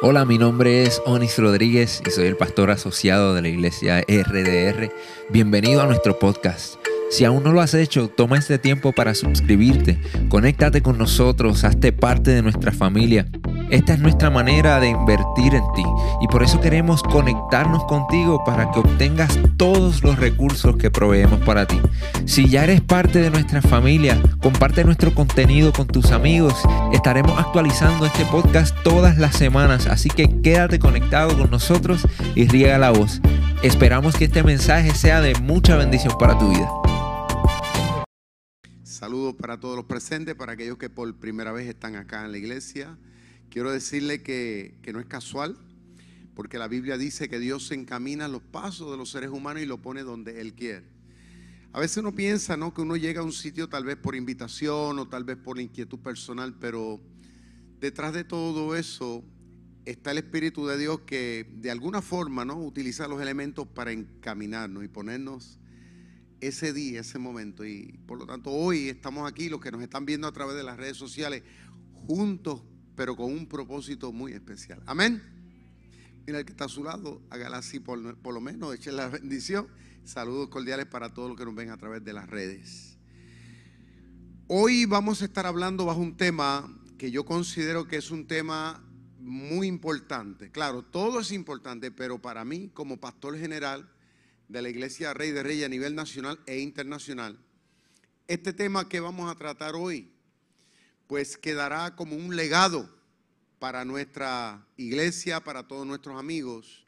Hola, mi nombre es Onis Rodríguez y soy el pastor asociado de la iglesia RDR. Bienvenido a nuestro podcast. Si aún no lo has hecho, toma este tiempo para suscribirte, conéctate con nosotros, hazte parte de nuestra familia. Esta es nuestra manera de invertir en ti y por eso queremos conectarnos contigo para que obtengas todos los recursos que proveemos para ti. Si ya eres parte de nuestra familia, comparte nuestro contenido con tus amigos. Estaremos actualizando este podcast todas las semanas, así que quédate conectado con nosotros y riega la voz. Esperamos que este mensaje sea de mucha bendición para tu vida. Saludos para todos los presentes, para aquellos que por primera vez están acá en la iglesia. Quiero decirle que, no es casual, porque la Biblia dice que Dios encamina los pasos de los seres humanos y lo pone donde Él quiere. A veces uno piensa ¿no? que uno llega a un sitio tal vez por invitación o tal vez por inquietud personal, pero detrás de todo eso está el Espíritu de Dios que de alguna forma ¿no? utiliza los elementos para encaminarnos y ponernos ese día, ese momento. Y por lo tanto hoy estamos aquí, los que nos están viendo a través de las redes sociales, juntos, pero con un propósito muy especial. Amén. Mira el que está a su lado, hágala así por, lo menos, eche la bendición. Saludos cordiales para todos los que nos ven a través de las redes. Hoy vamos a estar hablando bajo un tema que yo considero que es un tema muy importante. Claro, todo es importante, pero para mí como pastor general, de la Iglesia Rey de Reyes a nivel nacional e internacional, este tema que vamos a tratar hoy, pues quedará como un legado para nuestra iglesia, para todos nuestros amigos,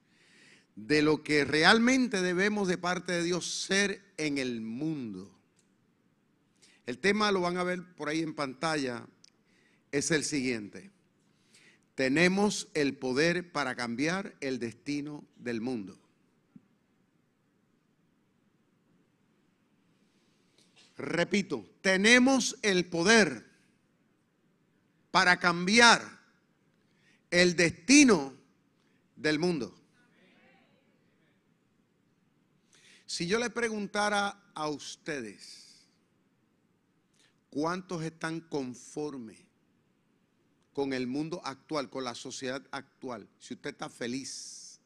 de lo que realmente debemos de parte de Dios ser en el mundo. El tema lo van a ver por ahí en pantalla, es el siguiente. Tenemos el poder para cambiar el destino del mundo. Repito, tenemos el poder para cambiar el destino del mundo. Si yo le preguntara a ustedes, ¿cuántos están conformes con el mundo actual, con la sociedad actual? Si usted está feliz,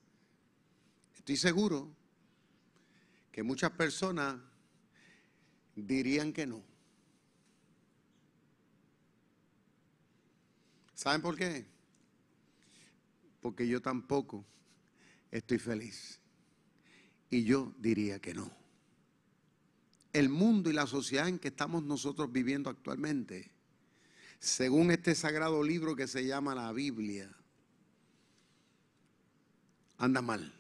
estoy seguro que muchas personas dirían que no. ¿Saben por qué? Porque yo tampoco estoy feliz. Y yo diría que no. El mundo y la sociedad en que estamos nosotros viviendo actualmente, según este sagrado libro que se llama la Biblia, anda mal.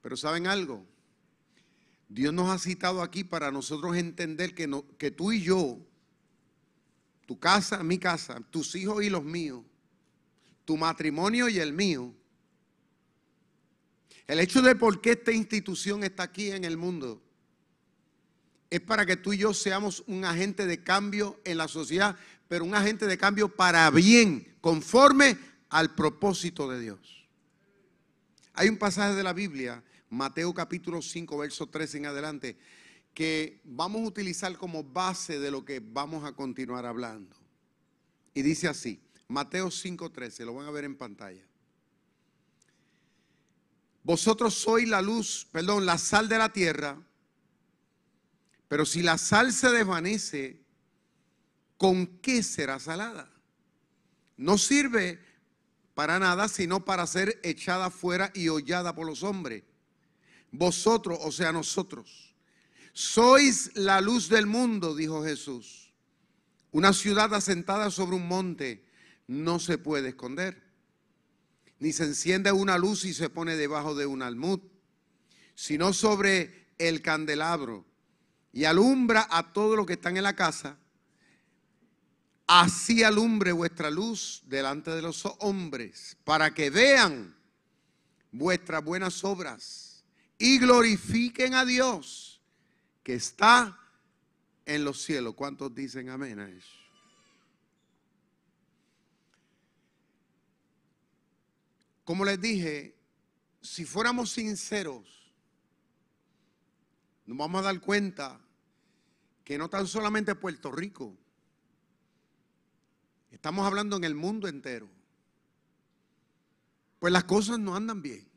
Pero ¿saben algo? Dios nos ha citado aquí para nosotros entender que, no, que tú y yo, tu casa, mi casa, tus hijos y los míos, tu matrimonio y el mío, el hecho de por qué esta institución está aquí en el mundo es para que tú y yo seamos un agente de cambio en la sociedad, pero un agente de cambio para bien, conforme al propósito de Dios. Hay un pasaje de la Biblia Mateo capítulo 5, verso 13 en adelante, que vamos a utilizar como base de lo que vamos a continuar hablando. Y dice así, Mateo 5, 13, lo van a ver en pantalla. Vosotros sois la luz, perdón, la sal de la tierra, pero si la sal se desvanece, ¿con qué será salada? No sirve para nada, sino para ser echada fuera y hollada por los hombres. Vosotros, o sea, nosotros, sois la luz del mundo, dijo Jesús. Una ciudad asentada sobre un monte no se puede esconder. Ni se enciende una luz y se pone debajo de un almud, sino sobre el candelabro y alumbra a todo lo que están en la casa. Así alumbre vuestra luz delante de los hombres, para que vean vuestras buenas obras y glorifiquen a Dios que está en los cielos. ¿Cuántos dicen amén a eso? Como les dije, si fuéramos sinceros, nos vamos a dar cuenta que no tan solamente Puerto Rico, estamos hablando en el mundo entero. pues las cosas no andan bien.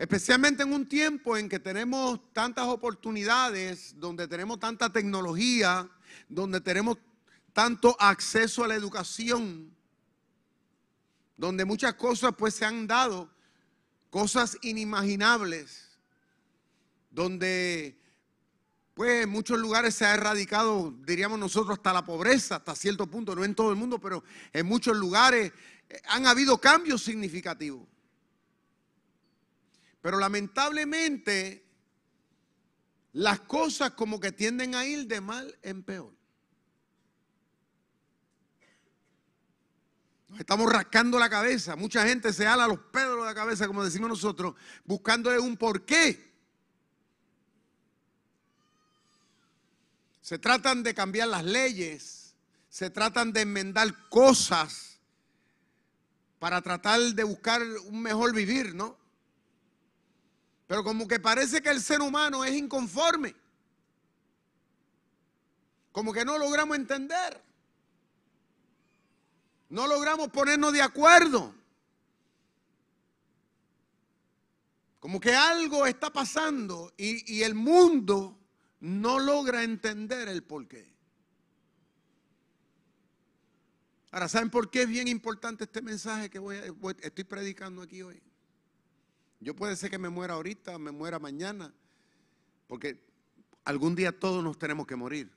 Especialmente en un tiempo en que tenemos tantas oportunidades, donde tenemos tanta tecnología, donde tenemos tanto acceso a la educación, donde muchas cosas pues se han dado, cosas inimaginables, donde pues en muchos lugares se ha erradicado, diríamos nosotros, hasta la pobreza, hasta cierto punto, no en todo el mundo, pero en muchos lugares eh, han habido cambios significativos. Pero lamentablemente las cosas como que tienden a ir de mal en peor. Nos estamos rascando la cabeza. Mucha gente se ala los pelos de la cabeza, como decimos nosotros, buscándole un porqué. Se tratan de cambiar las leyes, se tratan de enmendar cosas para tratar de buscar un mejor vivir, ¿no? Pero como que parece que el ser humano es inconforme. Como que no logramos entender. No logramos ponernos de acuerdo. Como que algo está pasando y, y el mundo no logra entender el porqué. Ahora, ¿saben por qué es bien importante este mensaje que voy estoy predicando aquí hoy? Yo puede ser que me muera ahorita, me muera mañana, porque algún día todos nos tenemos que morir.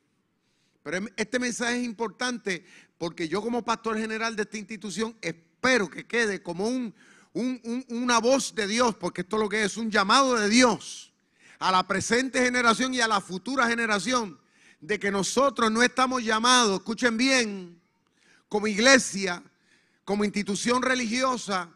Pero em, este mensaje es importante porque yo como pastor general de esta institución espero que quede como un, una voz de Dios, porque esto es lo que es, un llamado de Dios a la presente generación y a la futura generación, de que nosotros no estamos llamados, escuchen bien, como iglesia, como institución religiosa,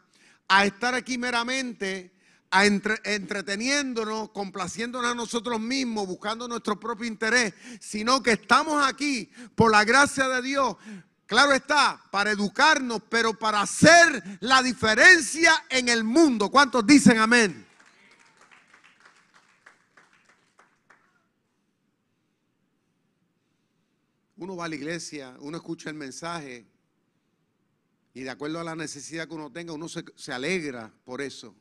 a estar aquí meramente entreteniéndonos, complaciéndonos a nosotros mismos, buscando nuestro propio interés, sino que estamos aquí por la gracia de Dios. Claro está, para educarnos, pero para hacer la diferencia en el mundo. ¿Cuántos dicen amén? Uno va a la iglesia, uno escucha el mensaje y de acuerdo a la necesidad que uno tenga, uno se, alegra por eso.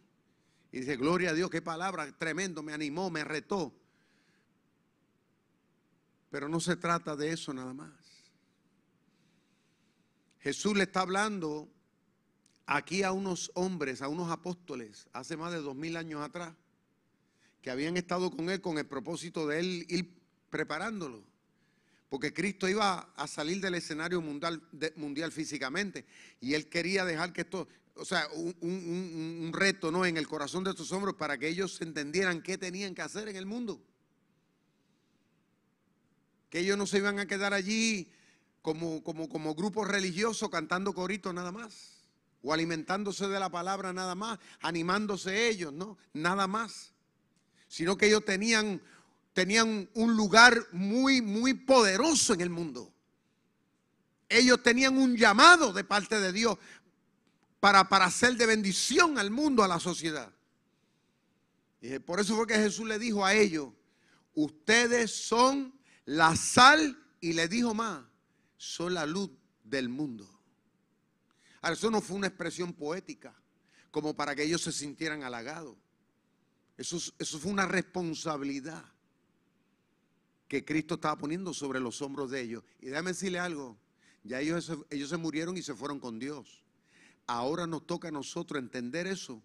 Y dice, gloria a Dios, qué palabra tremendo, me animó, me retó. Pero no se trata de eso nada más. Jesús le está hablando aquí a unos hombres, a unos apóstoles, hace más de dos mil años atrás, que habían estado con él con el propósito de él ir preparándolo. Porque Cristo iba a salir del escenario mundial, mundial físicamente y él quería dejar que esto, o sea, un, reto ¿no? en el corazón de estos hombres para que ellos entendieran qué tenían que hacer en el mundo. Que ellos no se iban a quedar allí como, como, como grupo religioso cantando coritos nada más, o alimentándose de la palabra nada más, animándose ellos, ¿no? Nada más. Sino que ellos tenían, tenían un lugar muy, muy poderoso en el mundo. Ellos tenían un llamado de parte de Dios para, para de bendición al mundo, a la sociedad. Y por eso fue que Jesús le dijo a ellos, ustedes son la sal y le dijo más, son la luz del mundo. Ahora, eso no fue una expresión poética, como para que ellos se sintieran halagados. Eso, eso fue una responsabilidad que Cristo estaba poniendo sobre los hombros de ellos. Y déjame decirle algo, ya ellos, ellos se murieron y se fueron con Dios. Ahora nos toca a nosotros entender eso.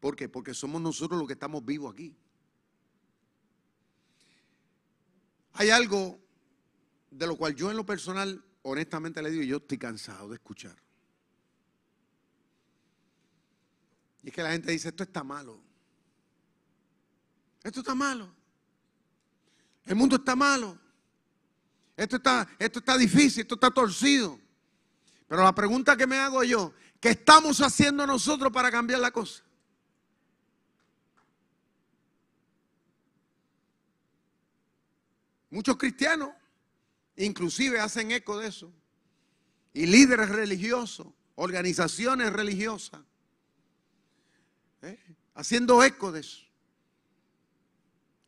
¿Por qué? Porque somos nosotros los que estamos vivos aquí. Hay algo de lo cual yo en lo personal, honestamente le digo, yo estoy cansado de escuchar. Y es que la gente dice, esto está malo. Esto está malo. El mundo está malo. Esto está, esto está difícil, esto está torcido. Pero la pregunta que me hago yo, ¿qué estamos haciendo nosotros para cambiar la cosa? Muchos cristianos inclusive hacen eco de eso. Y líderes religiosos, organizaciones religiosas, ¿eh? haciendo eco de eso.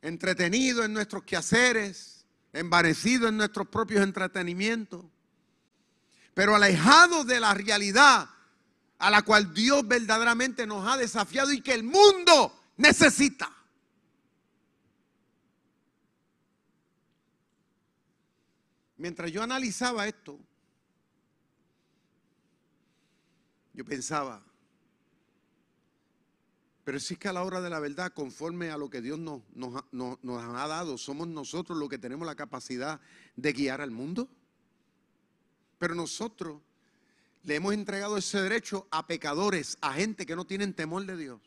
Entretenidos en nuestros quehaceres, envanecidos en nuestros propios entretenimientos pero alejados de la realidad a la cual Dios verdaderamente nos ha desafiado y que el mundo necesita. Mientras yo analizaba esto, yo pensaba, pero si es que a la hora de la verdad, conforme a lo que Dios nos, ha dado, somos nosotros los que tenemos la capacidad de guiar al mundo. Pero nosotros le hemos entregado ese derecho a pecadores, a gente que no tienen temor de Dios,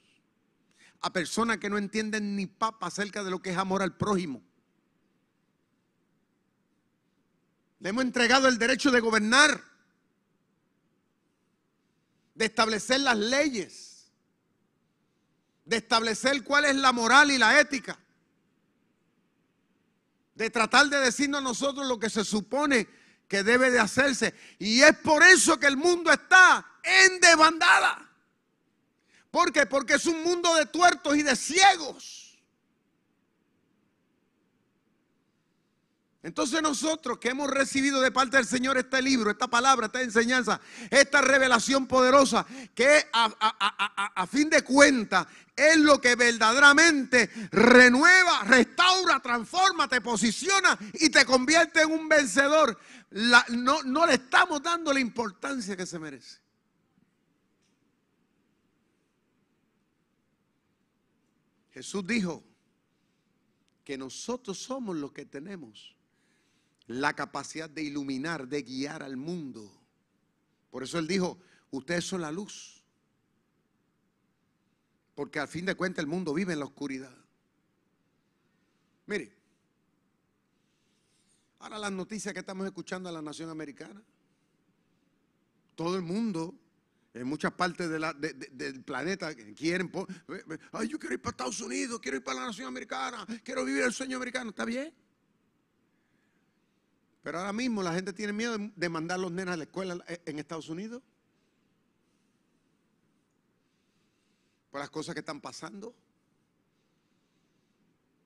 a personas que no entienden ni papa acerca de lo que es amor al prójimo. Le hemos entregado el derecho de gobernar, de establecer las leyes, de establecer cuál es la moral y la ética, de tratar de decirnos a nosotros lo que se supone que debe de hacerse. Y es por eso que el mundo está en desbandada. ¿Por qué? Porque es un mundo de tuertos y de ciegos. Entonces nosotros que hemos recibido de parte del Señor este libro, esta palabra, esta enseñanza, esta revelación poderosa, que a, fin de cuentas es lo que verdaderamente renueva, restaura, transforma, te posiciona y te convierte en un vencedor. no, no le estamos dando la importancia que se merece. Jesús dijo que nosotros somos los que tenemos la capacidad de iluminar, de guiar al mundo. Por eso él dijo, ustedes son la luz. Porque al fin de cuentas el mundo vive en la oscuridad. Mire, ahora las noticias que estamos escuchando en la nación americana, todo el mundo, en muchas partes del planeta, quieren, ay, yo quiero ir para Estados Unidos, quiero ir para la nación americana, quiero vivir el sueño americano, ¿está bien? Pero ahora mismo la gente tiene miedo de mandar a los nenes a la escuela en Estados Unidos. Por las cosas que están pasando.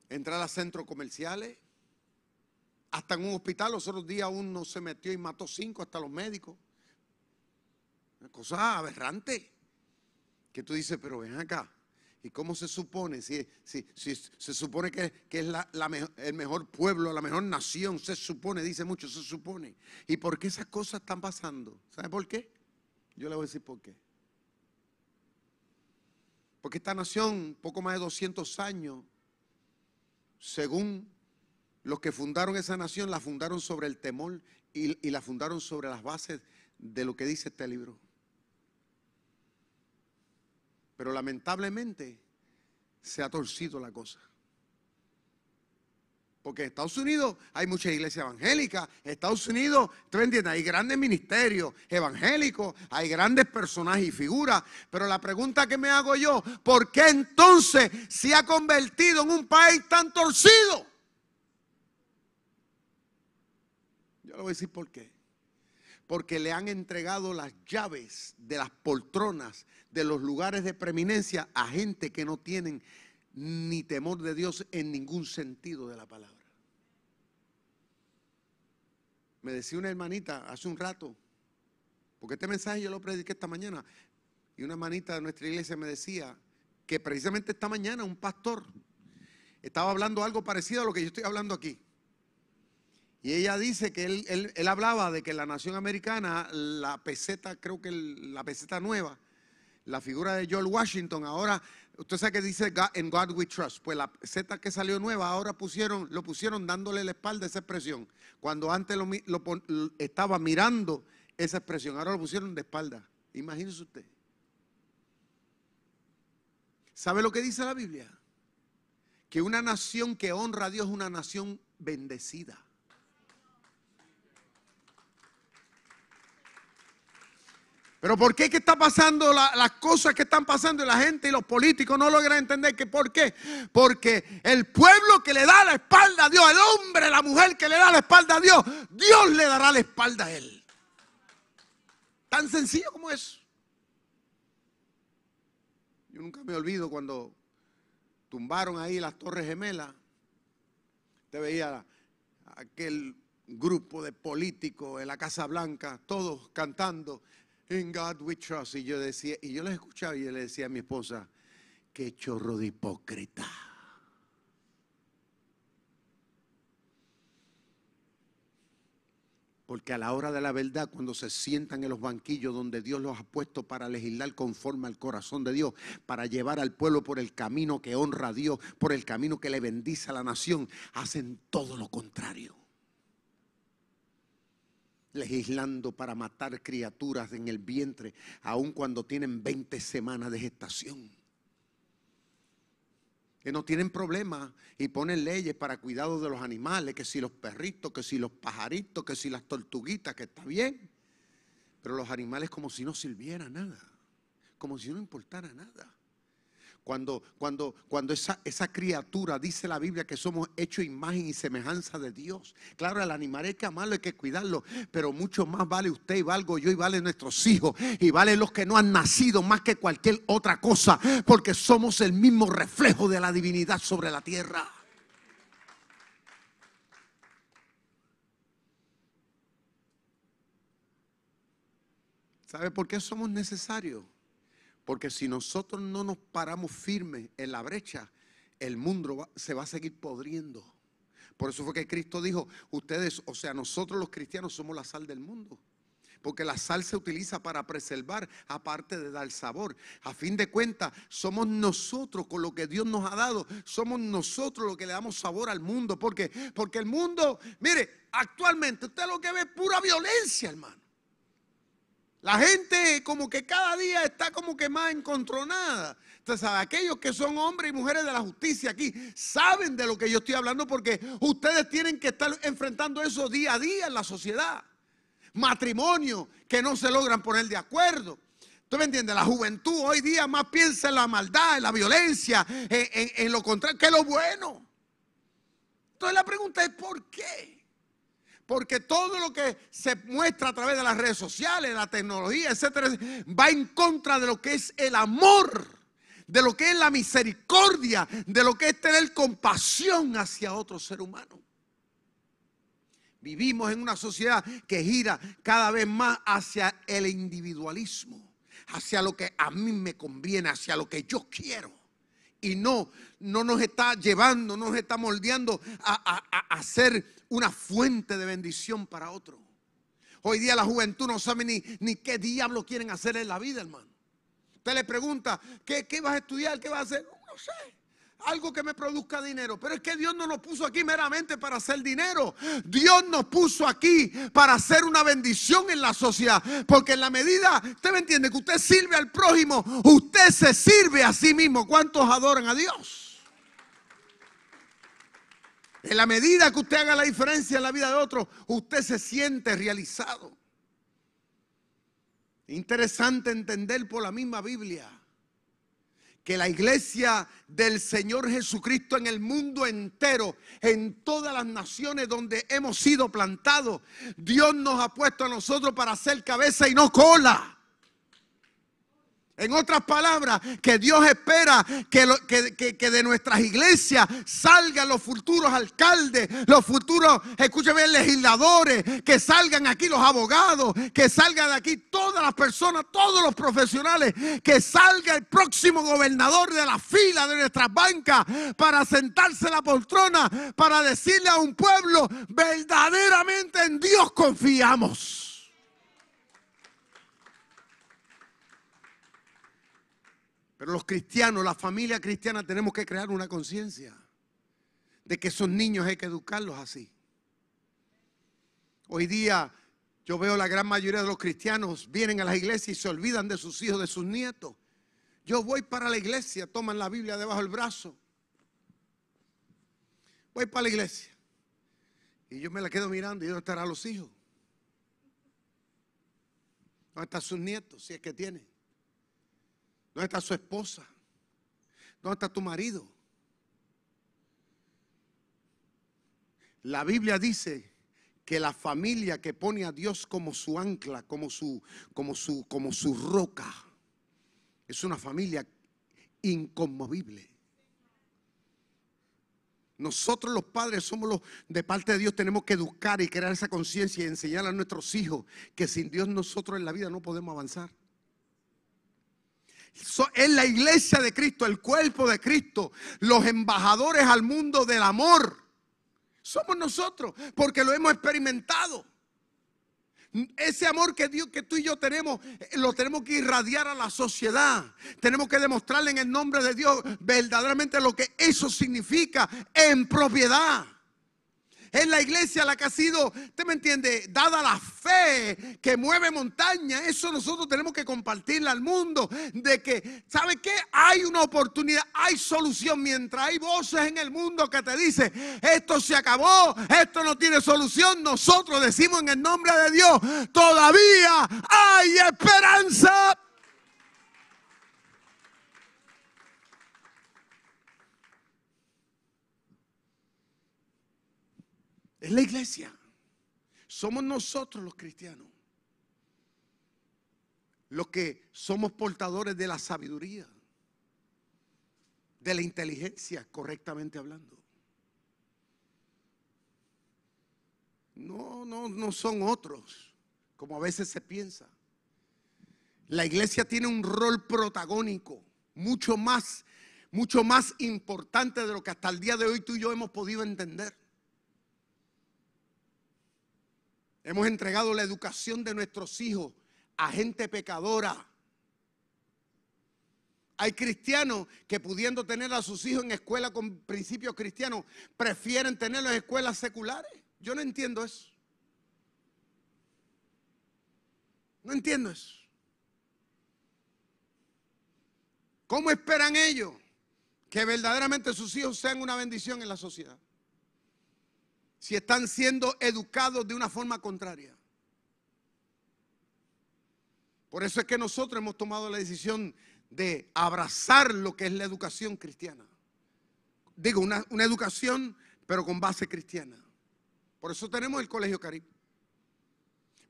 Entrar a centros comerciales. Hasta en un hospital, los otros días uno se metió y mató cinco, hasta los médicos. Una cosa aberrante. Que tú dices, pero ven acá. ¿Y cómo se supone? Si, se supone que, es el mejor pueblo, la mejor nación, se supone, dice mucho, se supone. ¿Y por qué esas cosas están pasando? ¿Sabe por qué? Yo le voy a decir por qué. Porque esta nación, poco más de 200 años, según los que fundaron esa nación, la fundaron sobre el temor y, y la fundaron sobre las bases de lo que dice este libro. Pero lamentablemente se ha torcido la cosa. Porque en Estados Unidos hay muchas iglesias evangélicas. En Estados Unidos, tú entiendes, hay grandes ministerios evangélicos, hay grandes personajes y figuras. Pero la pregunta que me hago yo, ¿por qué entonces se ha convertido en un país tan torcido? Yo le voy a decir por qué porque le han entregado las llaves de las poltronas, de los lugares de preeminencia a gente que no tienen ni temor de Dios en ningún sentido de la palabra. Me decía una hermanita hace un rato, porque este mensaje yo lo prediqué esta mañana, y una hermanita de nuestra iglesia me decía que precisamente esta mañana un pastor estaba hablando algo parecido a lo que yo estoy hablando aquí. Y ella dice que él, hablaba de que la nación americana, la peseta, creo que la peseta nueva, la figura de George Washington, ahora, usted sabe que dice en God we trust, pues la peseta que salió nueva, ahora pusieron, lo pusieron dándole la espalda a esa expresión, cuando antes lo, estaba mirando esa expresión, ahora lo pusieron de espalda. Imagínese usted. ¿Sabe lo que dice la Biblia? Que una nación que honra a Dios es una nación bendecida. Pero ¿por qué que está pasando las cosas que están pasando y la gente y los políticos no logran entender que por qué? Porque el pueblo que le da la espalda a Dios, el hombre, la mujer que le da la espalda a Dios, Dios le dará la espalda a él. Tan sencillo como eso. Yo nunca me olvido cuando tumbaron ahí las torres gemelas. Usted veía aquel grupo de políticos en la Casa Blanca, todos cantando In God we trust. Y yo decía, y yo les escuchaba y yo le decía a mi esposa, qué chorro de hipócrita. Porque a la hora de la verdad, cuando se sientan en los banquillos donde Dios los ha puesto para legislar conforme al corazón de Dios, para llevar al pueblo por el camino que honra a Dios, por el camino que le bendice a la nación, hacen todo lo contrario. Legislando para matar criaturas en el vientre, aun cuando tienen 20 semanas de gestación que no tienen problemas y ponen leyes para cuidado de los animales, que si los perritos, que si los pajaritos, que si las tortuguitas, que está bien. Pero los animales como si no sirviera nada, como si no importara nada. Cuando, cuando, cuando esa, criatura dice la Biblia que somos hechos imagen y semejanza de Dios. Claro, el animal hay que amarlo, hay que cuidarlo, pero mucho más vale usted y valgo yo y vale nuestros hijos y vale los que no han nacido más que cualquier otra cosa, porque somos el mismo reflejo de la divinidad sobre la tierra. ¿Sabe por qué somos necesarios? Porque si nosotros no nos paramos firmes en la brecha, el mundo se va a seguir podriendo. Por eso fue que Cristo dijo, ustedes, o sea, nosotros los cristianos somos la sal del mundo. Porque la sal se utiliza para preservar, aparte de dar sabor. A fin de cuentas, somos nosotros con lo que Dios nos ha dado, somos nosotros los que le damos sabor al mundo. Porque, porque el mundo, mire, actualmente usted lo que ve es pura violencia, hermano. La gente como que cada día está como que más encontronada. Entonces, aquellos que son hombres y mujeres de la justicia aquí saben de lo que yo estoy hablando porque ustedes tienen que estar enfrentando eso día a día en la sociedad. Matrimonio que no se logran poner de acuerdo. ¿Tú me entiendes? La juventud hoy día más piensa en la maldad, en la violencia, en, en lo contrario, que lo bueno. Entonces la pregunta es, ¿por qué? Porque todo lo que se muestra a través de las redes sociales, la tecnología, etcétera, va en contra de lo que es el amor, de lo que es la misericordia, de lo que es tener compasión hacia otro ser humano. Vivimos en una sociedad que gira cada vez más hacia el individualismo, hacia lo que a mí me conviene, hacia lo que yo quiero. Y no, no nos está llevando, no nos está moldeando a, a, a ser una fuente de bendición para otro. Hoy día la juventud no sabe ni, ni qué diablo quieren hacer en la vida, hermano. Usted le pregunta, ¿qué, ¿qué vas a estudiar? ¿Qué vas a hacer? No sé algo que me produzca dinero. Pero es que Dios no nos puso aquí meramente para hacer dinero. Dios nos puso aquí para hacer una bendición en la sociedad. Porque en la medida, usted me entiende, que usted sirve al prójimo, usted se sirve a sí mismo. ¿Cuántos adoran a Dios? En la medida que usted haga la diferencia en la vida de otro, usted se siente realizado. Interesante entender por la misma Biblia que la iglesia del Señor Jesucristo en el mundo entero, en todas las naciones donde hemos sido plantados, Dios nos ha puesto a nosotros para hacer cabeza y no cola. En otras palabras, que Dios espera que, de nuestras iglesias salgan los futuros alcaldes, los futuros, escúcheme, legisladores, que salgan aquí los abogados, que salgan de aquí todas las personas, todos los profesionales, que salga el próximo gobernador de la fila de nuestras bancas para sentarse en la poltrona, para decirle a un pueblo, verdaderamente en Dios confiamos. Pero los cristianos, la familia cristiana, tenemos que crear una conciencia de que esos niños hay que educarlos así. Hoy día yo veo la gran mayoría de los cristianos vienen a la iglesia y se olvidan de sus hijos, de sus nietos. Yo voy para la iglesia, toman la Biblia debajo del brazo. Voy para la iglesia. Y yo me la quedo mirando y ¿dónde estarán los hijos? ¿Dónde están sus nietos? Si es que tienen. ¿Dónde está su esposa? ¿Dónde está tu marido? La Biblia dice que la familia que pone a Dios como su ancla, como su, como su, como su roca, es una familia inconmovible. Nosotros los padres somos los de parte de Dios, tenemos que educar y crear esa conciencia y enseñar a nuestros hijos que sin Dios nosotros en la vida no podemos avanzar. Es la iglesia de Cristo, el cuerpo de Cristo, los embajadores al mundo del amor. Somos nosotros, porque lo hemos experimentado. Ese amor que Dios, que tú y yo tenemos, eh, lo tenemos que irradiar a la sociedad. Tenemos que demostrarle en el nombre de Dios verdaderamente lo que eso significa en propiedad. Es la iglesia la que ha sido, ¿usted me entiende? Dada la fe que mueve montaña. Eso nosotros tenemos que compartirle al mundo. De que, ¿sabe qué? Hay una oportunidad, hay solución. Mientras hay voces en el mundo que te dicen, esto se acabó, esto no tiene solución. Nosotros decimos en el nombre de Dios, todavía hay esperanza. Es la iglesia. Somos nosotros los cristianos. Los que somos portadores de la sabiduría, de la inteligencia, correctamente hablando. No, no, no son otros, como a veces se piensa. La iglesia tiene un rol protagónico, mucho más, mucho más importante de lo que hasta el día de hoy tú y yo hemos podido entender. Hemos entregado la educación de nuestros hijos a gente pecadora. Hay cristianos que pudiendo tener a sus hijos en escuela con principios cristianos, prefieren tenerlos en escuelas seculares. Yo no entiendo eso. No entiendo eso. ¿Cómo esperan ellos que verdaderamente sus hijos sean una bendición en la sociedad? Si están siendo educados de una forma contraria. Por eso es que nosotros hemos tomado la decisión de abrazar lo que es la educación cristiana. Digo, una, educación, pero con base cristiana. Por eso tenemos el Colegio Caribe.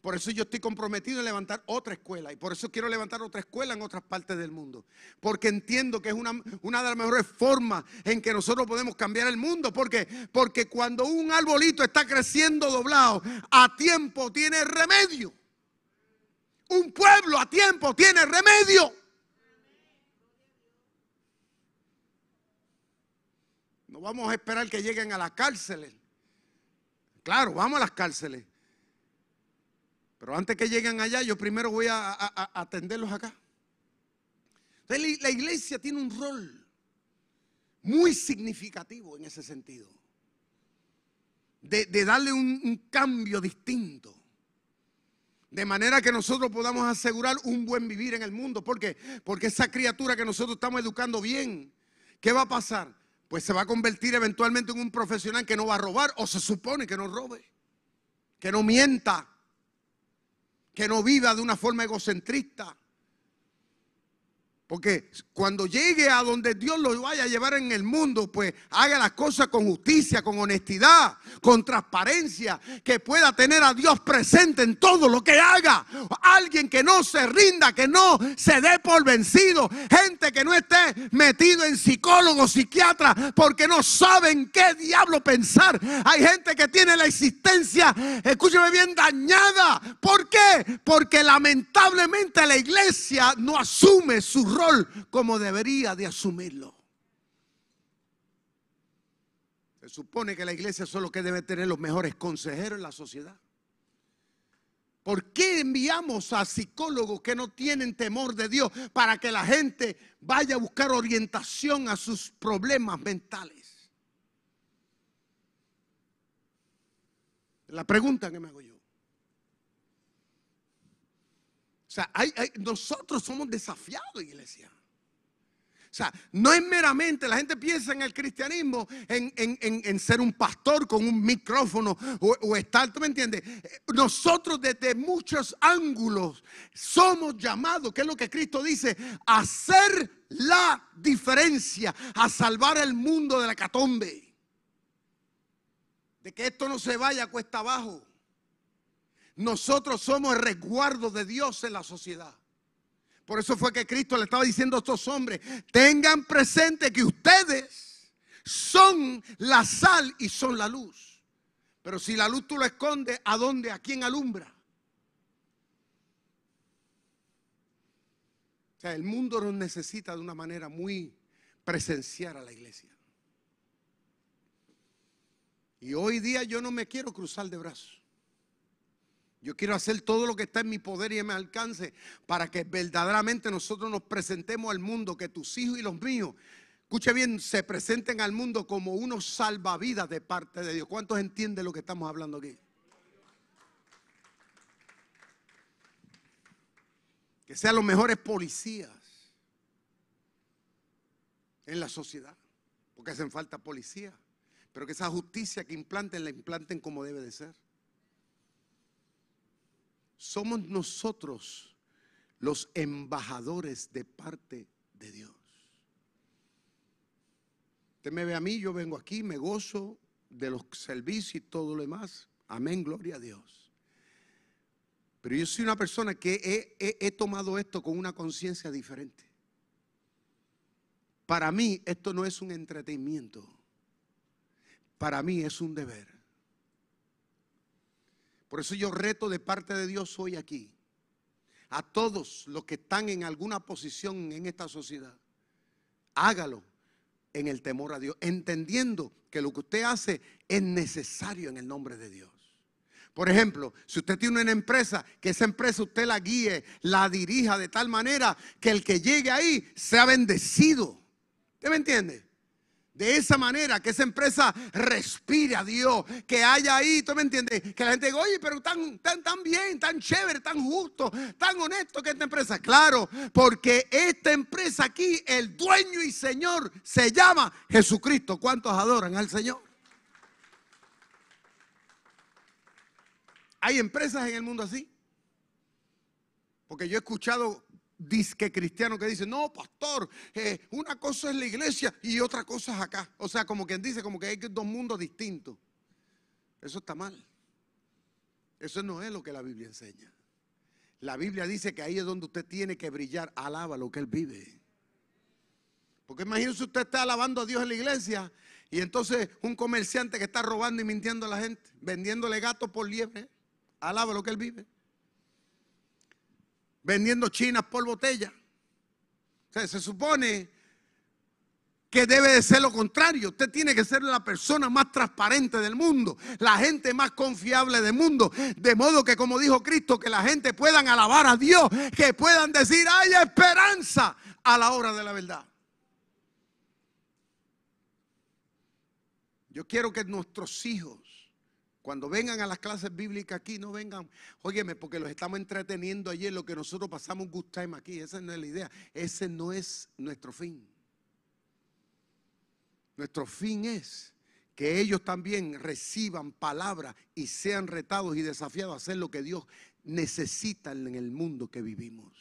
Por eso yo estoy comprometido en levantar otra escuela y por eso quiero levantar otra escuela en otras partes del mundo. Porque entiendo que es una, una de las mejores formas en que nosotros podemos cambiar el mundo. Porque, porque cuando un arbolito está creciendo doblado, a tiempo tiene remedio. Un pueblo a tiempo tiene remedio. No vamos a esperar que lleguen a las cárceles. Claro, vamos a las cárceles. Pero antes que lleguen allá, yo primero voy a, atenderlos acá. Entonces, la iglesia tiene un rol muy significativo en ese sentido. De, darle un, un, cambio distinto. De manera que nosotros podamos asegurar un buen vivir en el mundo. ¿Por qué? Porque esa criatura que nosotros estamos educando bien, ¿qué va a pasar? Pues se va a convertir eventualmente en un profesional que no va a robar o se supone que no robe, que no mienta, que no viva de una forma egocentrista. Porque cuando llegue a donde Dios lo vaya a llevar en el mundo, pues haga las cosas con justicia, con honestidad, con transparencia, que pueda tener a Dios presente en todo lo que haga. Alguien que no se rinda, que no se dé por vencido. Gente que no esté metido en psicólogos, psiquiatras, porque no saben qué diablo pensar. Hay gente que tiene la existencia, escúcheme bien, dañada. ¿Por qué? Porque lamentablemente la iglesia no asume su como debería de asumirlo. Se supone que la iglesia solo que debe tener los mejores consejeros en la sociedad. ¿Por qué enviamos a psicólogos que no tienen temor de Dios para que la gente vaya a buscar orientación a sus problemas mentales? La pregunta que me hago yo. O sea, nosotros somos desafiados, iglesia. O sea, no es meramente, la gente piensa en el cristianismo, en, ser un pastor con un micrófono o, estar, ¿tú me entiendes? Nosotros desde muchos ángulos somos llamados, que es lo que Cristo dice, a hacer la diferencia, a salvar el mundo de la catombe. De que esto no se vaya cuesta abajo. Nosotros somos el resguardo de Dios en la sociedad. Por eso fue que Cristo le estaba diciendo a estos hombres, tengan presente que ustedes son la sal y son la luz. Pero si la luz tú lo escondes, ¿a dónde? ¿A quién alumbra? O sea, el mundo nos necesita de una manera muy presencial a la iglesia. Y hoy día yo no me quiero cruzar de brazos. Yo quiero hacer todo lo que está en mi poder y en mi alcance para que verdaderamente nosotros nos presentemos al mundo, que tus hijos y los míos, escuche bien, se presenten al mundo como unos salvavidas de parte de Dios. ¿Cuántos entienden lo que estamos hablando aquí? Que sean los mejores policías en la sociedad, porque hacen falta policía, pero que esa justicia que implanten la implanten como debe de ser somos nosotros los embajadores de parte de Dios. Usted me ve a mí, yo vengo aquí, me gozo de los servicios y todo lo demás. Amén, gloria a Dios. Pero yo soy una persona que he, tomado esto con una conciencia diferente. Para mí esto no es un entretenimiento. Para mí es un deber. Por eso yo reto de parte de Dios hoy aquí a todos los que están en alguna posición en esta sociedad. Hágalo en el temor a Dios, entendiendo que lo que usted hace es necesario en el nombre de Dios. Por ejemplo, si usted tiene una empresa, que esa empresa usted la guíe, la dirija de tal manera que el que llegue ahí sea bendecido. ¿Usted me entiende? De esa manera, que esa empresa respire a Dios, que haya ahí, ¿tú me entiendes? Que la gente diga, oye, pero tan, tan, tan bien, tan chévere, tan justo, tan honesto que esta empresa. Claro, porque esta empresa aquí, el dueño y señor, se llama Jesucristo. ¿Cuántos adoran al Señor? Hay empresas en el mundo así. Porque yo he escuchado disque cristiano que dice, no, pastor, eh, una cosa es la iglesia y otra cosa es acá. O sea, como quien dice, como que hay dos mundos distintos. Eso está mal. Eso no es lo que la Biblia enseña. La Biblia dice que ahí es donde usted tiene que brillar, alaba lo que él vive. Porque imagínese usted está alabando a Dios en la iglesia y entonces un comerciante que está robando y mintiendo a la gente, vendiéndole gatos por liebre, alaba lo que él vive vendiendo chinas por botella. se supone que debe de ser lo contrario. Usted tiene que ser la persona más transparente del mundo, la gente más confiable del mundo. De modo que, como dijo Cristo, que la gente puedan alabar a Dios, que puedan decir, hay esperanza a la hora de la verdad. Yo quiero que nuestros hijos cuando vengan a las clases bíblicas aquí, no vengan, óyeme, porque los estamos entreteniendo ayer, lo que nosotros pasamos good time aquí. Esa no es la idea. Ese no es nuestro fin. Nuestro fin es que ellos también reciban palabra y sean retados y desafiados a hacer lo que Dios necesita en el mundo que vivimos.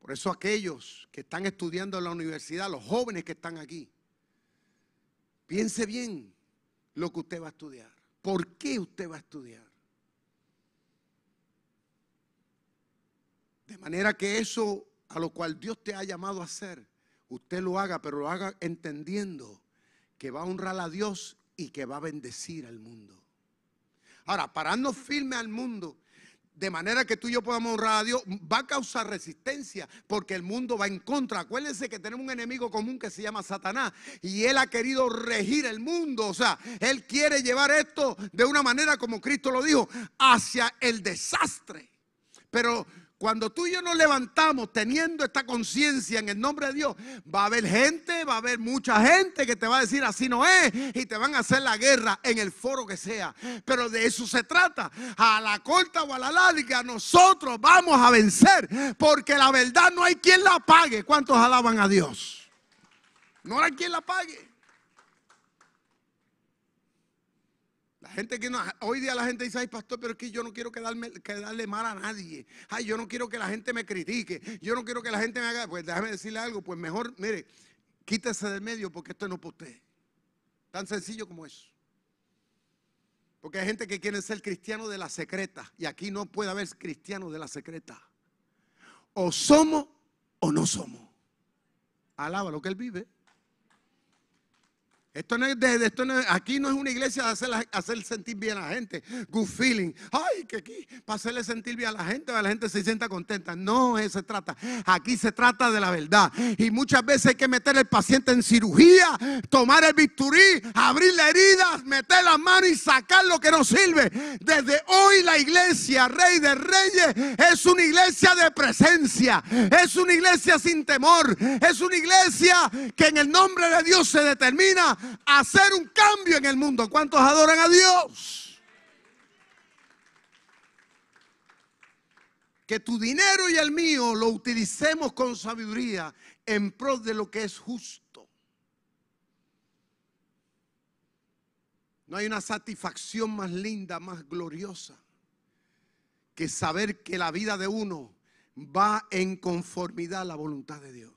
Por eso aquellos que están estudiando en la universidad, los jóvenes que están aquí, piense bien lo que usted va a estudiar. ¿Por qué usted va a estudiar? De manera que eso a lo cual Dios te ha llamado a hacer, usted lo haga, pero lo haga entendiendo que va a honrar a Dios y que va a bendecir al mundo. Ahora, pararnos firme al mundo de manera que tú y yo podamos honrar a Dios, va a causar resistencia porque el mundo va en contra. Acuérdense que tenemos un enemigo común que se llama Satanás y él ha querido regir el mundo. O sea, él quiere llevar esto de una manera como Cristo lo dijo, hacia el desastre. Pero cuando tú y yo nos levantamos teniendo esta conciencia en el nombre de Dios, va a haber gente, va a haber mucha gente que te va a decir así no es y te van a hacer la guerra en el foro que sea. Pero de eso se trata. A la corta o a la larga nosotros vamos a vencer porque la verdad no hay quien la pague. ¿Cuántos alaban a Dios? No hay quien la pague. Gente que hoy día la gente dice, ay pastor, pero es que yo no quiero quedarme, quedarle mal a nadie. Ay, yo no quiero que la gente me critique. Yo no quiero que la gente me haga. Pues déjame decirle algo, pues mejor, mire, quítese del medio porque esto no es para usted. Tan sencillo como eso. Porque hay gente que quiere ser cristiano de la secreta. Y aquí no puede haber cristiano de la secreta. O somos o no somos. Alaba lo que él vive. Esto no es de, esto no es- aquí no es una iglesia de hacer, hacer sentir bien a la gente. Good feeling. Ay, que aquí, para hacerle sentir bien a la gente, para que la gente se sienta contenta. No eso se trata. Aquí se trata de la verdad. Y muchas veces hay que meter al paciente en cirugía, tomar el bisturí, abrir la herida, meter la mano y sacar lo que no sirve. Desde hoy la iglesia, Rey de Reyes, es una iglesia de presencia. Es una iglesia sin temor. Es una iglesia que en el nombre de Dios se determina hacer un cambio en el mundo. ¿Cuántos adoran a Dios? Que tu dinero y el mío lo utilicemos con sabiduría en pro de lo que es justo. No hay una satisfacción más linda, más gloriosa, que saber que la vida de uno va en conformidad a la voluntad de Dios.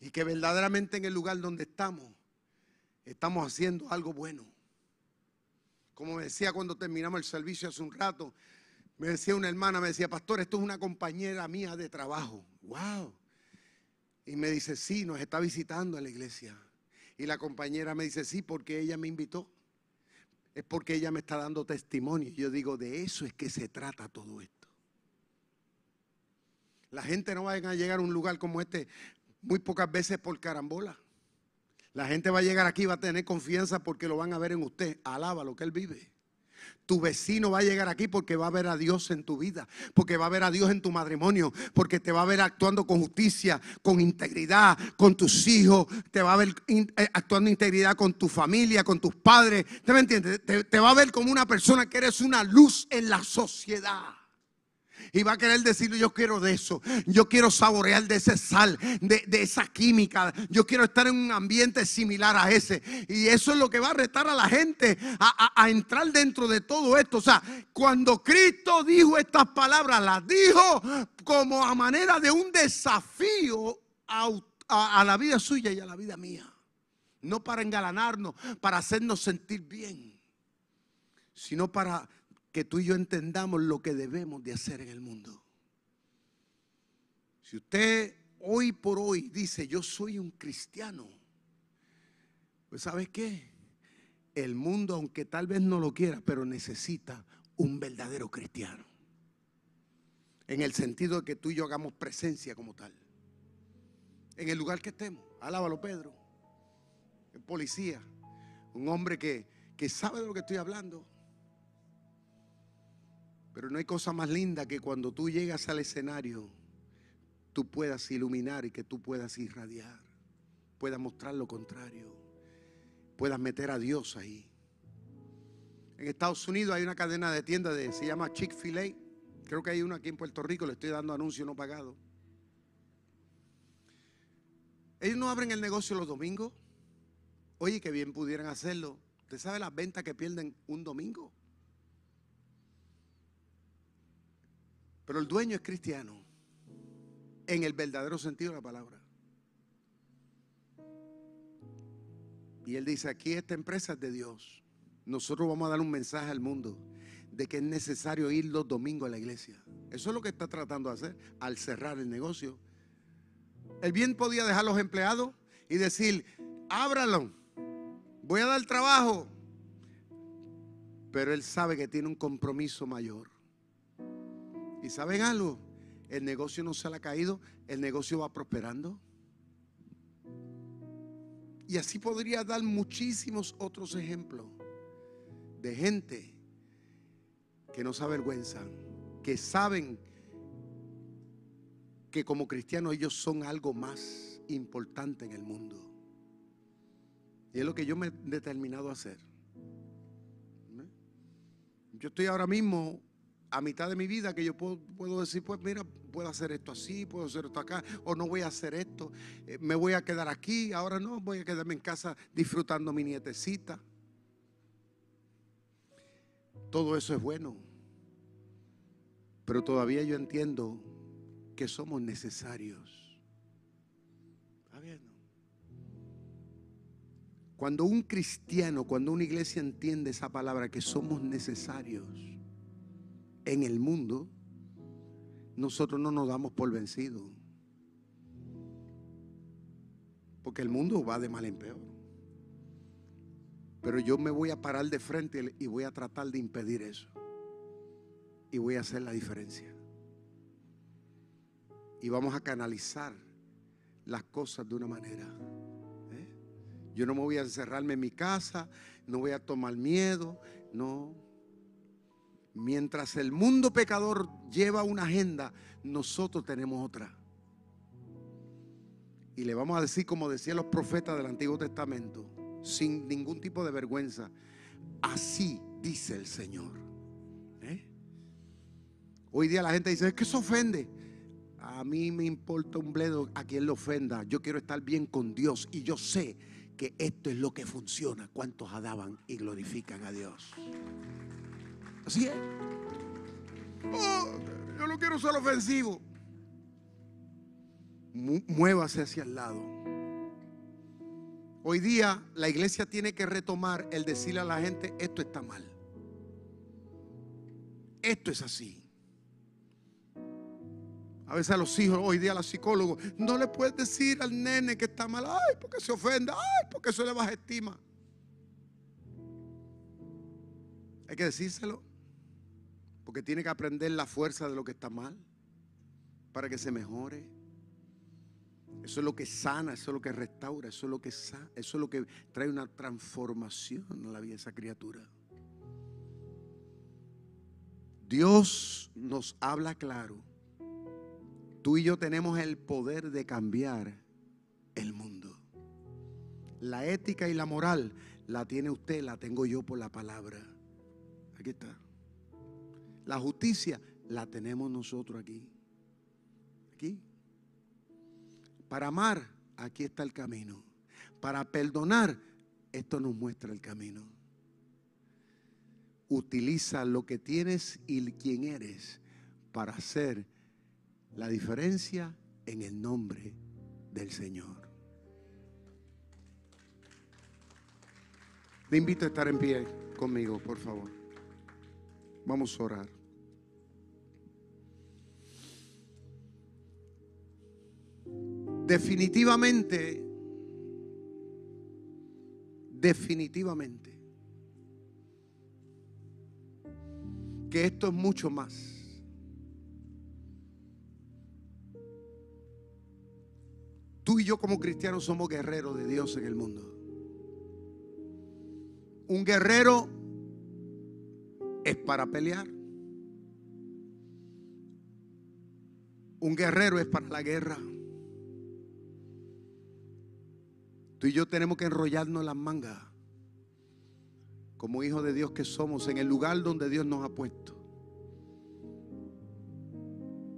Y que verdaderamente en el lugar donde estamos, estamos haciendo algo bueno. Como me decía cuando terminamos el servicio hace un rato, me decía una hermana, me decía, pastor, esto es una compañera mía de trabajo. Wow. Y me dice, sí, nos está visitando en la iglesia. Y la compañera me dice, sí, porque ella me invitó. Es porque ella me está dando testimonio. Y yo digo, de eso es que se trata todo esto. La gente no va a llegar a un lugar como este muy pocas veces por carambola. La gente va a llegar aquí y va a tener confianza porque lo van a ver en usted. Alaba lo que él vive. Tu vecino va a llegar aquí porque va a ver a Dios en tu vida, porque va a ver a Dios en tu matrimonio, porque te va a ver actuando con justicia, con integridad, con tus hijos, te va a ver eh, actuando integridad con tu familia, con tus padres. ¿Te me entiendes? Te, te va a ver como una persona que eres una luz en la sociedad. Y va a querer decir, yo quiero de eso. Yo quiero saborear de ese sal, de, de esa química. Yo quiero estar en un ambiente similar a ese. Y eso es lo que va a retar a la gente a, a- a entrar dentro de todo esto. O sea, cuando Cristo dijo estas palabras, las dijo como a manera de un desafío a, a- a la vida suya y a la vida mía. No para engalanarnos, para hacernos sentir bien, sino para que tú y yo entendamos lo que debemos de hacer en el mundo. Si usted hoy por hoy dice, yo soy un cristiano, pues ¿sabes qué? El mundo, aunque tal vez no lo quiera, pero necesita un verdadero cristiano. En el sentido de que tú y yo hagamos presencia como tal. En el lugar que estemos. Alábalo, Pedro. El policía. Un hombre que, que sabe de lo que estoy hablando. Pero no hay cosa más linda que cuando tú llegas al escenario, tú puedas iluminar y que tú puedas irradiar, puedas mostrar lo contrario, puedas meter a Dios ahí. En Estados Unidos hay una cadena de tiendas de, se llama Chick-fil-A. Creo que hay una aquí en Puerto Rico, le estoy dando anuncio no pagado. Ellos no abren el negocio los domingos. Oye, que bien pudieran hacerlo. ¿Usted sabe las ventas que pierden un domingo? Pero el dueño es cristiano, en el verdadero sentido de la palabra. Y él dice, aquí esta empresa es de Dios. Nosotros vamos a dar un mensaje al mundo de que es necesario ir los domingos a la iglesia. Eso es lo que está tratando de hacer al cerrar el negocio. Él bien podía dejar los empleados y decir, ábralo, voy a dar trabajo. Pero él sabe que tiene un compromiso mayor. ¿Y saben algo? El negocio no se le ha caído, el negocio va prosperando. Y así podría dar muchísimos otros ejemplos de gente que no se avergüenzan, que saben que como cristianos ellos son algo más importante en el mundo. Y es lo que yo me he determinado a hacer. Yo estoy ahora mismo a mitad de mi vida que yo puedo, decir, pues mira, puedo hacer esto así, puedo hacer esto acá, o no voy a hacer esto, eh, me voy a quedar aquí, ahora no, voy a quedarme en casa disfrutando mi nietecita. Todo eso es bueno, pero todavía yo entiendo que somos necesarios. ¿Está viendo? Cuando un cristiano, cuando una iglesia entiende esa palabra, que somos necesarios, en el mundo, nosotros no nos damos por vencidos. Porque el mundo va de mal en peor. Pero yo me voy a parar de frente y voy a tratar de impedir eso. Y voy a hacer la diferencia. Y vamos a canalizar las cosas de una manera. ¿eh? Yo no me voy a encerrarme en mi casa, no voy a tomar miedo, no. Mientras el mundo pecador lleva una agenda, nosotros tenemos otra. Y le vamos a decir, como decían los profetas del Antiguo Testamento, sin ningún tipo de vergüenza, así dice el Señor. ¿eh? Hoy día la gente dice, es que se ofende. A mí me importa un bledo a quien le ofenda. Yo quiero estar bien con Dios y yo sé que esto es lo que funciona. ¿Cuántos adaban y glorifican a Dios? Así es. Oh, yo no quiero ser ofensivo. Muévase hacia el lado. Hoy día la iglesia tiene que retomar el decirle a la gente, esto está mal. Esto es así. A veces a los hijos, hoy día a los psicólogos, no le puedes decir al nene que está mal, ay, porque se ofenda, ay, porque eso le baja estima. Hay que decírselo, porque tiene que aprender la fuerza de lo que está mal, para que se mejore. Eso es lo que sana, eso es lo que restaura, eso es lo que eso es lo que trae una transformación a la vida de esa criatura. Dios nos habla claro Tú y yo tenemos el poder de cambiar el mundo. La ética y la moral la tiene usted, la tengo yo por la palabra. Aquí está. La justicia la tenemos nosotros aquí. Aquí. Para amar, aquí está el camino. Para perdonar, esto nos muestra el camino. Utiliza lo que tienes y quién eres para hacer la diferencia en el nombre del Señor. Le invito a estar en pie conmigo, por favor. Vamos a orar. Definitivamente, definitivamente, que esto es mucho más Tú y yo como cristianos somos guerreros de Dios en el mundo. Un guerrero es para pelear. Un guerrero es para la guerra. Tú y yo tenemos que enrollarnos las mangas como hijos de Dios que somos en el lugar donde Dios nos ha puesto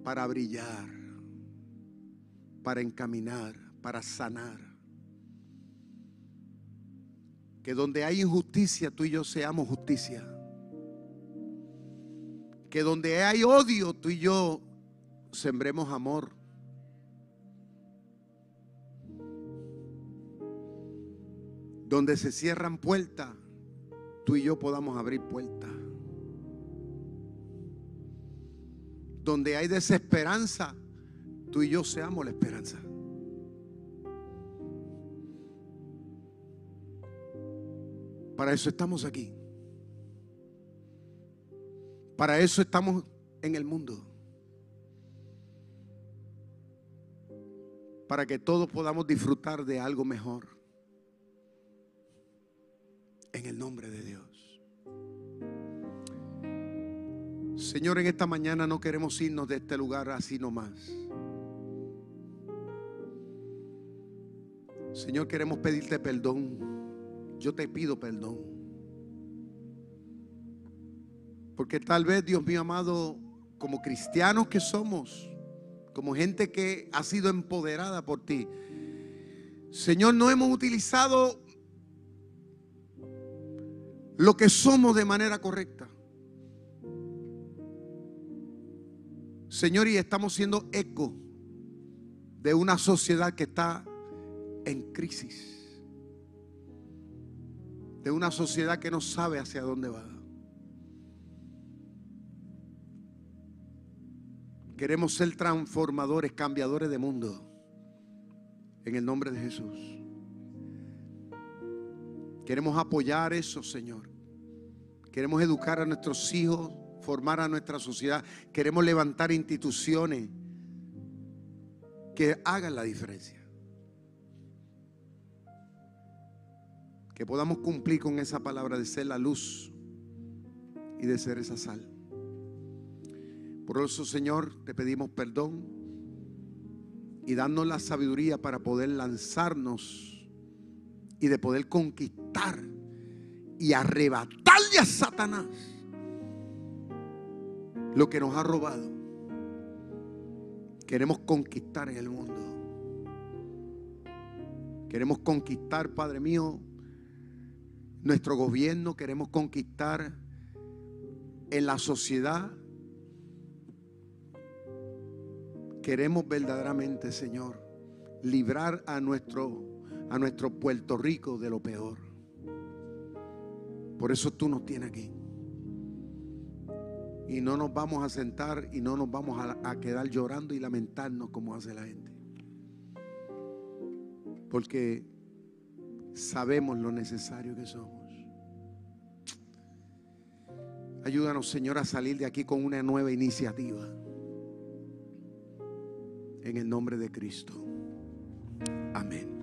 para brillar para encaminar, para sanar. Que donde hay injusticia, tú y yo seamos justicia. Que donde hay odio, tú y yo sembremos amor. Donde se cierran puertas, tú y yo podamos abrir puertas. Donde hay desesperanza, tú y yo seamos la esperanza. Para eso estamos aquí. Para eso estamos en el mundo. Para que todos podamos disfrutar de algo mejor. En el nombre de Dios. Señor, en esta mañana no queremos irnos de este lugar así nomás. Señor, queremos pedirte perdón. Yo te pido perdón. Porque tal vez, Dios mío amado, como cristianos que somos, como gente que ha sido empoderada por ti, Señor, no hemos utilizado lo que somos de manera correcta. Señor, y estamos siendo eco de una sociedad que está en crisis. De una sociedad que no sabe hacia dónde va. Queremos ser transformadores, cambiadores de mundo. En el nombre de Jesús. Queremos apoyar eso, Señor. Queremos educar a nuestros hijos, formar a nuestra sociedad. Queremos levantar instituciones que hagan la diferencia. Que podamos cumplir con esa palabra de ser la luz y de ser esa sal. Por eso, Señor, te pedimos perdón y darnos la sabiduría para poder lanzarnos y de poder conquistar y arrebatarle a Satanás lo que nos ha robado. Queremos conquistar en el mundo. Queremos conquistar, Padre mío, nuestro gobierno. Queremos conquistar en la sociedad. Queremos verdaderamente, Señor, librar a nuestro, a nuestro Puerto Rico de lo peor. Por eso tú nos tienes aquí. Y no nos vamos a sentar y no nos vamos a, a quedar llorando y lamentarnos como hace la gente. Porque sabemos lo necesario que somos. Ayúdanos, Señor, a salir de aquí con una nueva iniciativa. En el nombre de Cristo. Amén.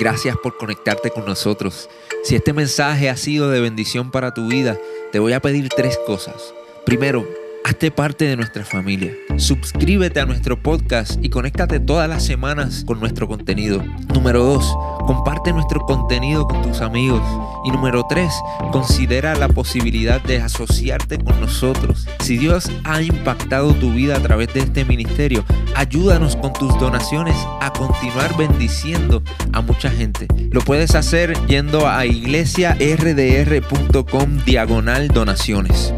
Gracias por conectarte con nosotros. Si este mensaje ha sido de bendición para tu vida, te voy a pedir tres cosas. Primero, hazte parte de nuestra familia. Suscríbete a nuestro podcast y conéctate todas las semanas con nuestro contenido. Número dos, comparte nuestro contenido con tus amigos. Y número tres, considera la posibilidad de asociarte con nosotros. Si Dios ha impactado tu vida a través de este ministerio, ayúdanos con tus donaciones a continuar bendiciendo a mucha gente. Lo puedes hacer yendo a iglesiardr.com diagonal donaciones.